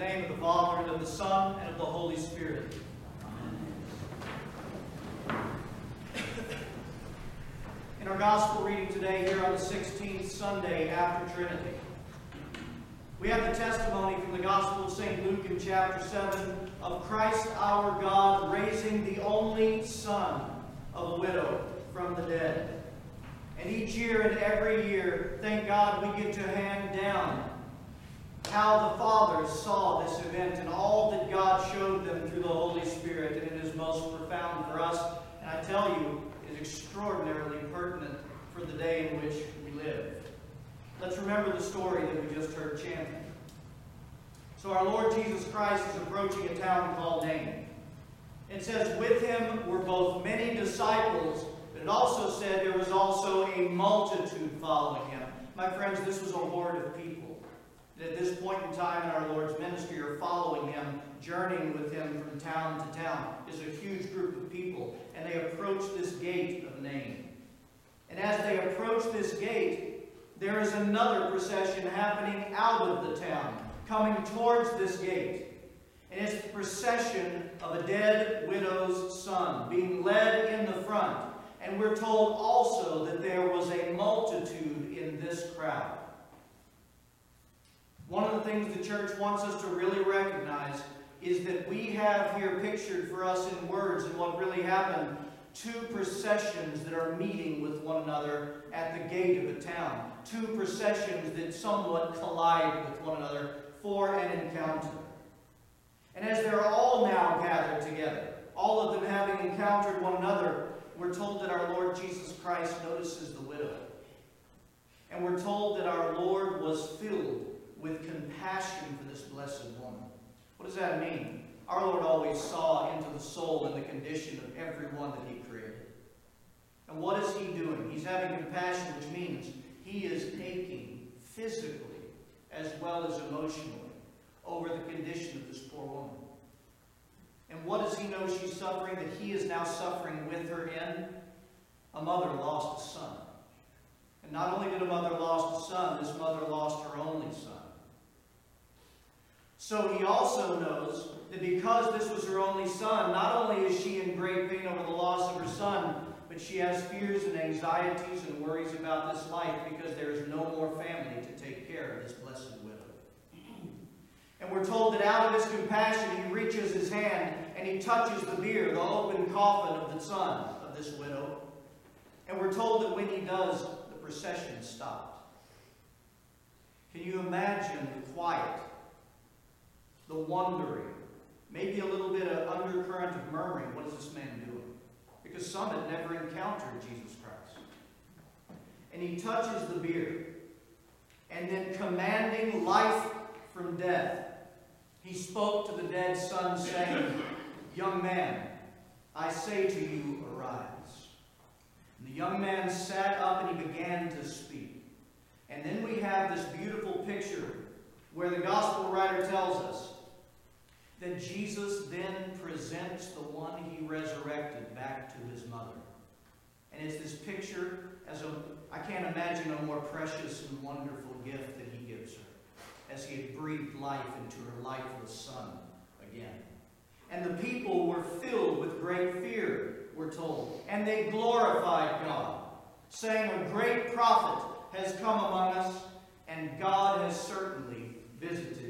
name of the Father, and of the Son, and of the Holy Spirit. In our gospel reading today, here on the 16th Sunday after Trinity, we have the testimony from the Gospel of St. Luke in chapter 7 of Christ our God raising the only Son of a widow from the dead. And each year and every year, thank God, we get to hand down how the fathers saw this event and all that God showed them through the Holy Spirit. And it is most profound for us. And I tell you, is extraordinarily pertinent for the day in which we live. Let's remember the story that we just heard chanting. So our Lord Jesus Christ is approaching a town called Nain. It says, with him were both many disciples, but it also said there was also a multitude following him. My friends, this was a horde of people that at this point in time in our Lord's ministry are following him, journeying with him from town to town. Is a huge group of people, and they approach this gate of Nain. And as they approach this gate, there is another procession happening out of the town, coming towards this gate. And it's the procession of a dead widow's son being led in the front. And we're told also that there was a multitude in this crowd. One of the things the church wants us to really recognize is that we have here pictured for us in words and what really happened two processions that are meeting with one another at the gate of a town. Two processions that somewhat collide with one another for an encounter. And as they're all now gathered together, all of them having encountered one another, we're told that our Lord Jesus Christ notices the widow. And we're told that our Lord was filled with compassion for this blessed woman. What does that mean? Our Lord always saw into the soul and the condition of everyone that He created. And what is He doing? He's having compassion, which means He is taking physically as well as emotionally over the condition of this poor woman. And what does He know she's suffering that He is now suffering with her in? A mother lost a son. And not only did a mother lost a son, this mother lost her only son. So he also knows that because this was her only son, not only is she in great pain over the loss of her son, but she has fears and anxieties and worries about this life because there is no more family to take care of this blessed widow. And we're told that out of his compassion, he reaches his hand and he touches the bier, the open coffin of the son of this widow. And we're told that when he does, the procession stopped. Can you imagine the quiet the wondering, maybe a little bit of undercurrent of murmuring. What is this man doing? Because some had never encountered Jesus Christ. And he touches the bier. And then, commanding life from death, he spoke to the dead son, saying, Young man, I say to you, arise. And the young man sat up and he began to speak. And then we have this beautiful picture where the gospel writer tells us that Jesus then presents the one he resurrected back to his mother. And it's this picture as a, I can't imagine a more precious and wonderful gift that he gives her as he had breathed life into her lifeless son again. And the people were filled with great fear, we're told, and they glorified God, saying, A great prophet has come among us, and God has certainly visited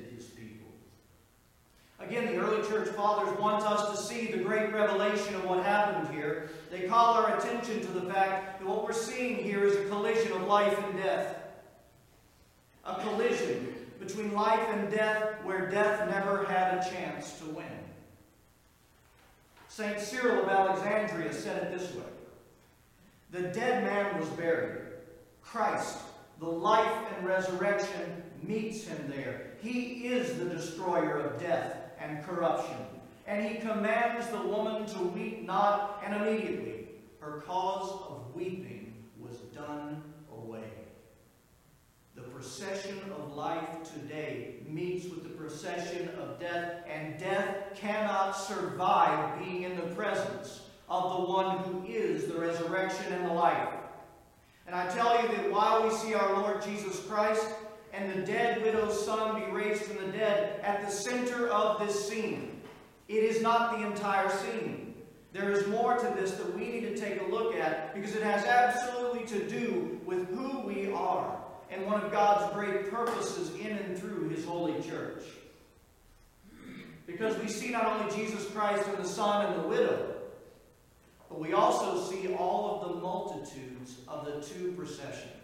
Again, the early church fathers want us to see the great revelation of what happened here. They call our attention to the fact that what we're seeing here is a collision of life and death. A collision between life and death where death never had a chance to win. St. Cyril of Alexandria said it this way The dead man was buried. Christ, the life and resurrection, meets him there. He is the destroyer of death and corruption. And he commands the woman to weep not, and immediately her cause of weeping was done away. The procession of life today meets with the procession of death, and death cannot survive being in the presence of the one who is the resurrection and the life. And I tell you that while we see our Lord Jesus Christ and the dead widow's son be raised from the dead at the center of this scene. It is not the entire scene. There is more to this that we need to take a look at because it has absolutely to do with who we are and one of God's great purposes in and through His holy church. Because we see not only Jesus Christ and the Son and the widow, but we also see all of the multitudes of the two processions.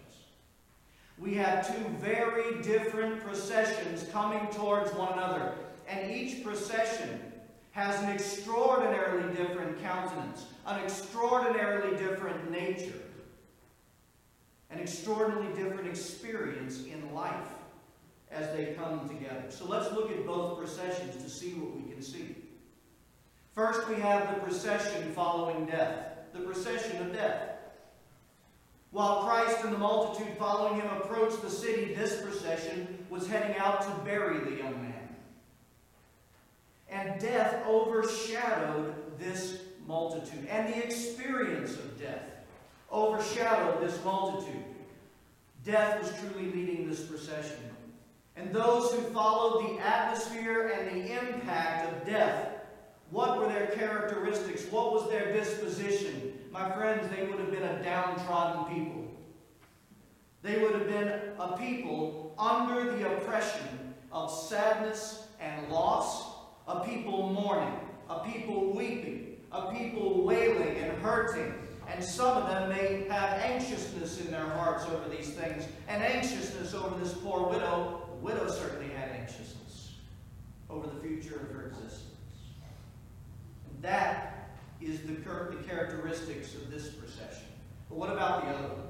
We have two very different processions coming towards one another, and each procession has an extraordinarily different countenance, an extraordinarily different nature, an extraordinarily different experience in life as they come together. So let's look at both processions to see what we can see. First, we have the procession following death, the procession of death. While Christ and the multitude following him approached the city, this procession was heading out to bury the young man. And death overshadowed this multitude, and the experience of death overshadowed this multitude. Death was truly leading this procession. And those who followed the atmosphere and the impact of death what were their characteristics? What was their disposition? My friends, they would have been a downtrodden people. They would have been a people under the oppression of sadness and loss, a people mourning, a people weeping, a people wailing and hurting. And some of them may have anxiousness in their hearts over these things, and anxiousness over this poor widow. The widow certainly had anxiousness over the future of her existence. And that is the, the characteristics of this procession. But what about the other one?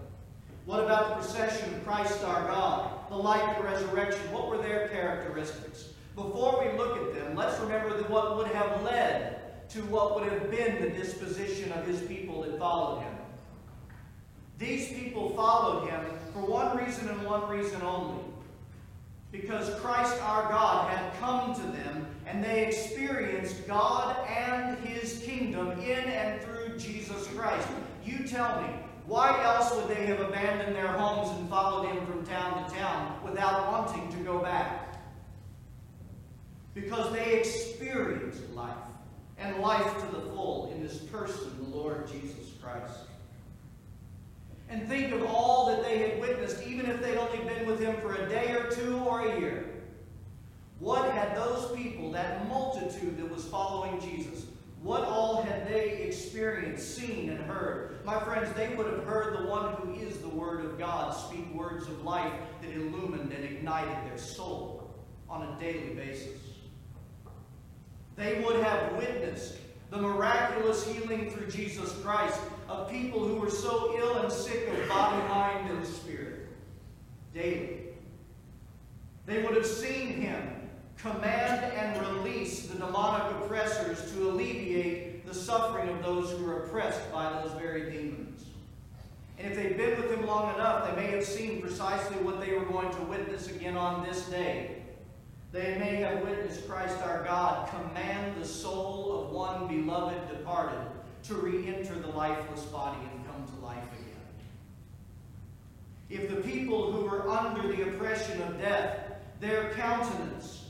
What about the procession of Christ our God, the life and resurrection? What were their characteristics? Before we look at them, let's remember what would have led to what would have been the disposition of his people that followed him. These people followed him for one reason and one reason only. Because Christ our God had come to them and they experienced God and his kingdom in and through Jesus Christ. You tell me, why else would they have abandoned their homes and followed him from town to town without wanting to go back? Because they experienced life, and life to the full in this person, the Lord Jesus Christ. And think of all that they had witnessed, even if they'd only been with him for a day or two or a year. What had those people, that multitude that was following Jesus, what all had they experienced, seen, and heard? My friends, they would have heard the one who is the Word of God speak words of life that illumined and ignited their soul on a daily basis. They would have witnessed the miraculous healing through Jesus Christ of people who were so ill and sick of body, mind, and spirit daily. They would have seen him command and release the demonic oppressors to alleviate the suffering of those who are oppressed by those very demons. And if they've been with him long enough, they may have seen precisely what they were going to witness again on this day. They may have witnessed Christ our God command the soul of one beloved departed to re-enter the lifeless body and come to life again. If the people who were under the oppression of death, their countenance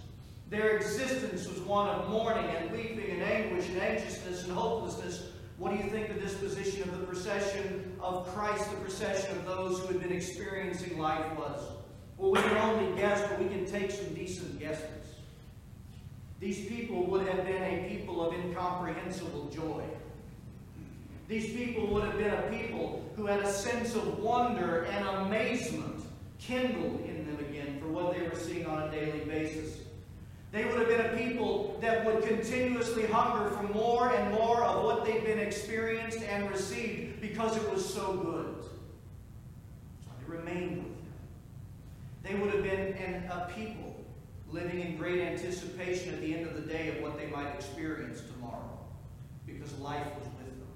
their existence was one of mourning and weeping and anguish and anxiousness and hopelessness. What do you think the disposition of the procession of Christ, the procession of those who had been experiencing life was? Well, we can only guess, but we can take some decent guesses. These people would have been a people of incomprehensible joy. These people would have been a people who had a sense of wonder and amazement kindled in them again for what they were seeing on a daily basis. They would have been a people that would continuously hunger for more and more of what they'd been experienced and received because it was so good. So they remained with him. They would have been an, a people living in great anticipation at the end of the day of what they might experience tomorrow because life was with them.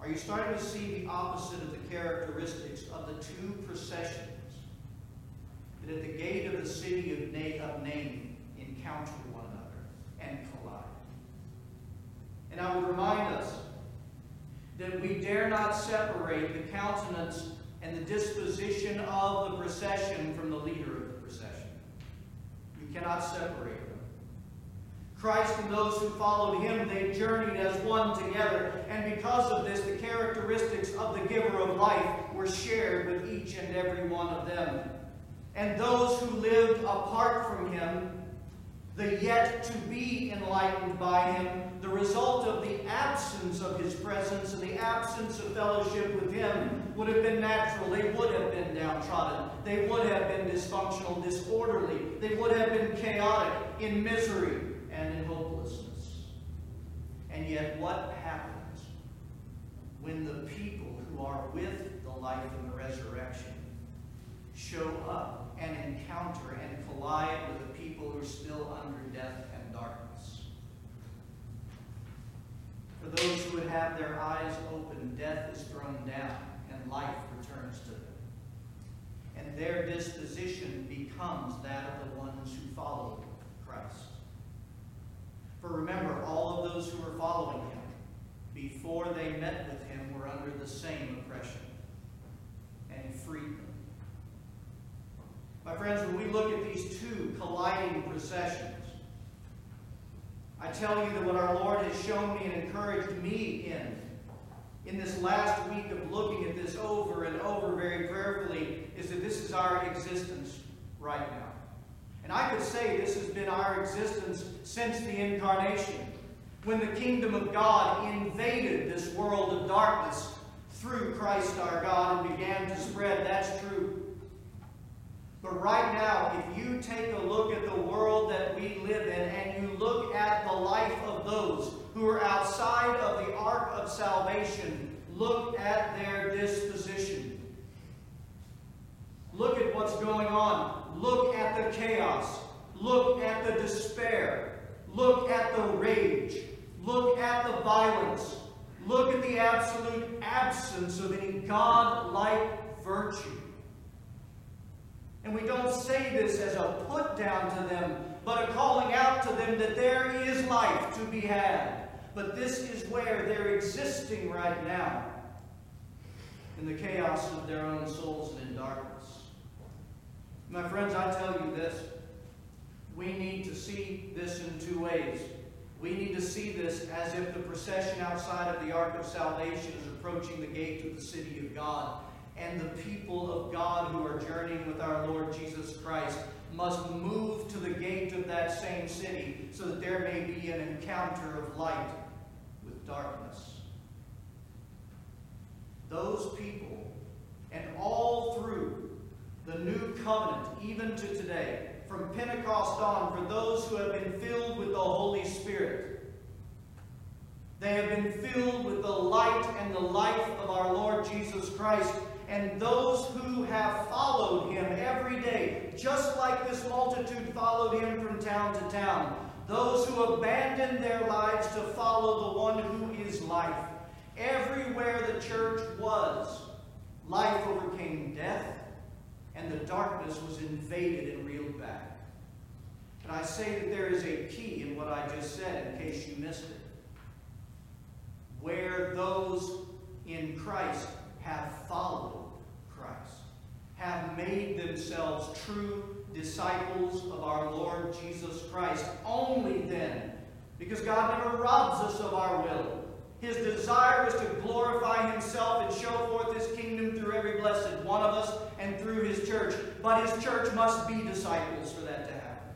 Are you starting to see the opposite of the characteristics of the two processions that at the gate of the city of, Na- of Nain encounter one another and collide. And I would remind us that we dare not separate the countenance and the disposition of the procession from the leader of the procession. You cannot separate them. Christ and those who followed him, they journeyed as one together. And because of this, the characteristics of the giver of life were shared with each and every one of them. And those who lived apart from him, the yet to be enlightened by him, the result of the absence of his presence and the absence of fellowship with him would have been natural. They would have been downtrodden. They would have been dysfunctional, disorderly. They would have been chaotic, in misery, and in hopelessness. And yet, what happens when the people who are with the life and the resurrection show up and encounter and collide with the people who are still under death and darkness? For those who would have their eyes open, death is thrown down and life returns to them. And their disposition becomes that of the ones who follow Christ. For remember, all of those who were following him, before they met with him, were under the same oppression. And he freed them. My friends, when we look at these two colliding processions, I tell you that what our Lord has shown me and encouraged me in, in this last week of looking at this over and over very prayerfully, is that this is our existence right now. And I could say this has been our existence since the incarnation, when the kingdom of God invaded this world of darkness through Christ our God and began to spread. That's true. But right now, if you take a look at the world that we live in and you look at the life of those who are outside of the ark of salvation, look at their disposition. Look at what's going on. Look at the chaos. Look at the despair. Look at the rage. Look at the violence. Look at the absolute absence of any God-like virtue. And we don't say this as a put down to them, but a calling out to them that there is life to be had. But this is where they're existing right now in the chaos of their own souls and in darkness. My friends, I tell you this. We need to see this in two ways. We need to see this as if the procession outside of the Ark of Salvation is approaching the gate of the city of God and the people of God who are journeying with our Lord Jesus Christ must move to the gate of that same city so that there may be an encounter of light with darkness. Those people, and all through the new covenant, even to today, from Pentecost on, for those who have been filled with the Holy Spirit, they have been filled with the light and the life of our Lord Jesus Christ and those who have followed him every day, just like this multitude followed him from town to town. Those who abandoned their lives to follow the one who is life. Everywhere the church was, life overcame death, and the darkness was invaded and reeled back. And I say that there is a key in what I just said in case you missed it. Where those in Christ have followed Christ, have made themselves true disciples of our Lord Jesus Christ. Only then, because God never robs us of our will. His desire is to glorify himself and show forth his kingdom through every blessed one of us and through his church. But his church must be disciples for that to happen,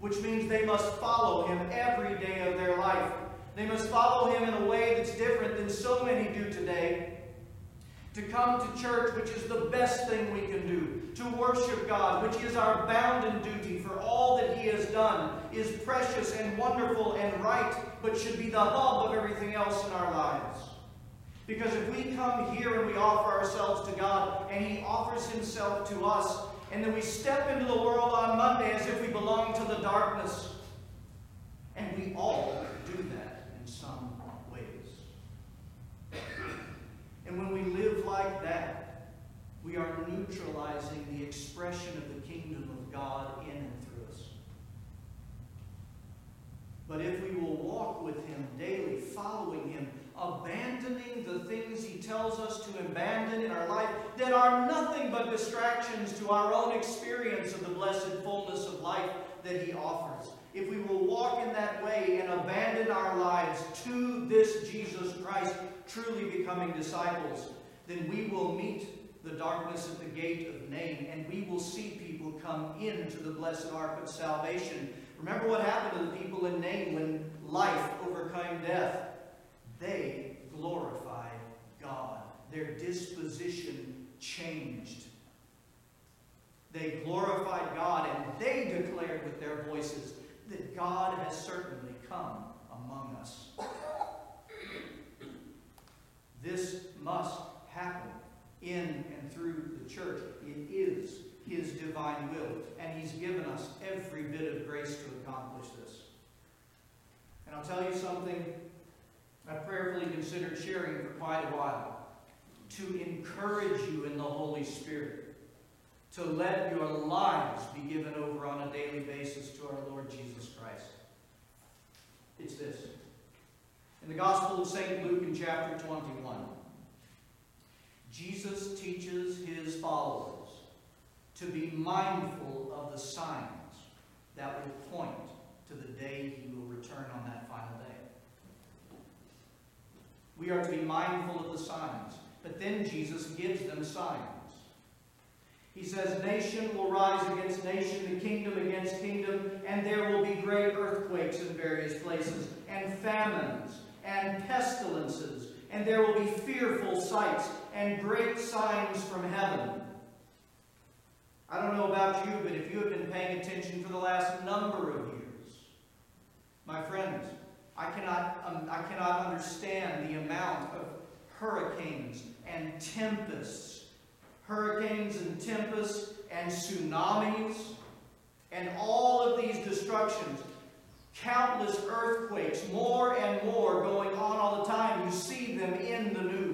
which means they must follow him every day of their life. They must follow him in a way that's different than so many do today to come to church, which is the best thing we can do, to worship God, which is our bounden duty, for all that He has done is precious and wonderful and right, but should be the hub of everything else in our lives. Because if we come here and we offer ourselves to God, and He offers Himself to us, and then we step into the world on Monday as if we belong to the darkness, and we all do that in some And when we live like that, we are neutralizing the expression of the kingdom of God in and through us. But if we will walk with Him daily, following Him, abandoning the things He tells us to abandon in our life, that are nothing but distractions to our own experience of the blessed fullness of life that He offers. If we will walk in that way and abandon our lives to this Jesus Christ, truly becoming disciples, then we will meet the darkness at the gate of Nain, and we will see people come into the blessed ark of salvation. Remember what happened to the people in Nain when life overcame death? They glorified God. Their disposition changed. They glorified God, and they declared with their voices that God has certainly come among us. This must happen in and through the church. It is His divine will, and He's given us every bit of grace to accomplish this. And I'll tell you something I've prayerfully considered sharing for quite a while to encourage you in the Holy Spirit, to let your lives be given over on a daily basis to our Lord Jesus Christ. It's this. In the Gospel of St. Luke in chapter 21, Jesus teaches his followers to be mindful of the signs that will point to the day he will return on that final day. We are to be mindful of the signs, but then Jesus gives them signs. He says, Nation will rise against nation, the kingdom against kingdom, and there will be great earthquakes in various places, and famines, and pestilences, and there will be fearful sights and great signs from heaven. I don't know about you, but if you have been paying attention for the last number of years, my friends, I cannot, um, I cannot understand the amount of hurricanes and tempests, hurricanes and tempests and tsunamis, and all of these destructions countless earthquakes, more and more going on all the time. You see them in the news.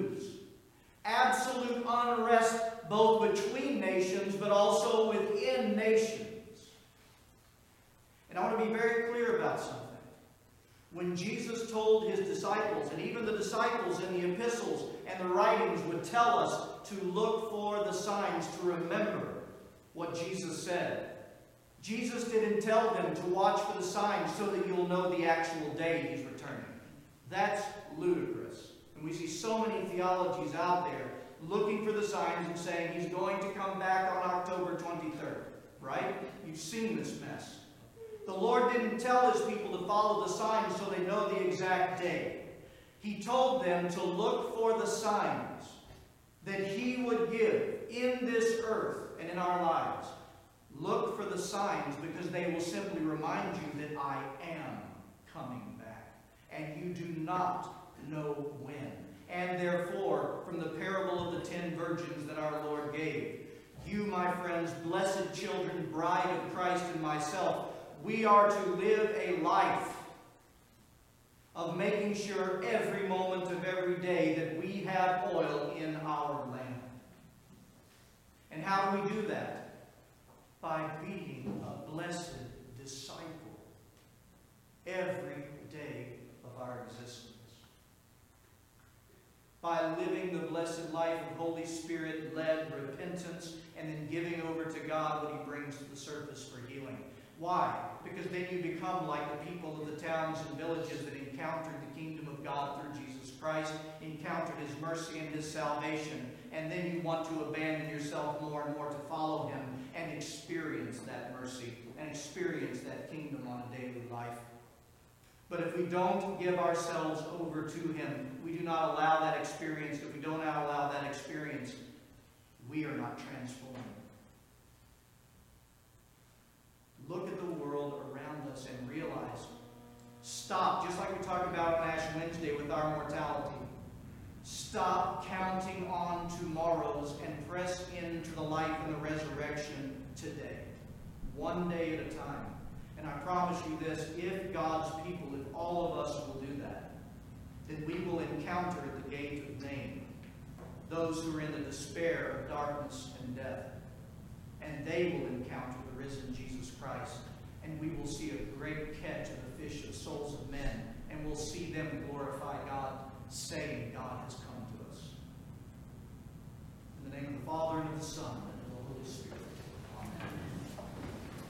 Absolute unrest both between nations but also within nations. And I want to be very clear about something. When Jesus told his disciples, and even the disciples in the epistles and the writings would tell us to look for the signs, to remember what Jesus said. Jesus didn't tell them to watch for the signs so that you'll know the actual day he's returning. That's ludicrous. And we see so many theologies out there looking for the signs and saying he's going to come back on October 23rd. Right? You've seen this mess. The Lord didn't tell his people to follow the signs so they know the exact day. He told them to look for the signs that he would give in this earth and in our lives Look for the signs because they will simply remind you that I am coming back. And you do not know when. And therefore, from the parable of the ten virgins that our Lord gave, you, my friends, blessed children, bride of Christ and myself, we are to live a life of making sure every moment of every day that we have oil in our lamp. And how do we do that? by being a blessed disciple every day of our existence. By living the blessed life of Holy Spirit led repentance and then giving over to God what He brings to the surface for healing. Why? Because then you become like the people of the towns and villages that encountered the kingdom of God through Jesus Christ, encountered His mercy and His salvation, and then you want to abandon yourself more and more to follow Him and experience that mercy and experience that kingdom on a daily life. But if we don't give ourselves over to Him, we do not allow that experience, if we don't allow that experience, we are not transformed. Look at the world around us and realize, stop, just like we talked about on Ash Wednesday with our mortality. Stop counting on tomorrows and press into the life and the resurrection today, one day at a time. And I promise you this if God's people, if all of us will do that, then we will encounter at the gate of Nain those who are in the despair of darkness and death. And they will encounter the risen Jesus Christ. And we will see a great catch of the fish of souls of men. And we'll see them glorify God saying God has come to us. In the name of the Father, and of the Son, and of the Holy Spirit.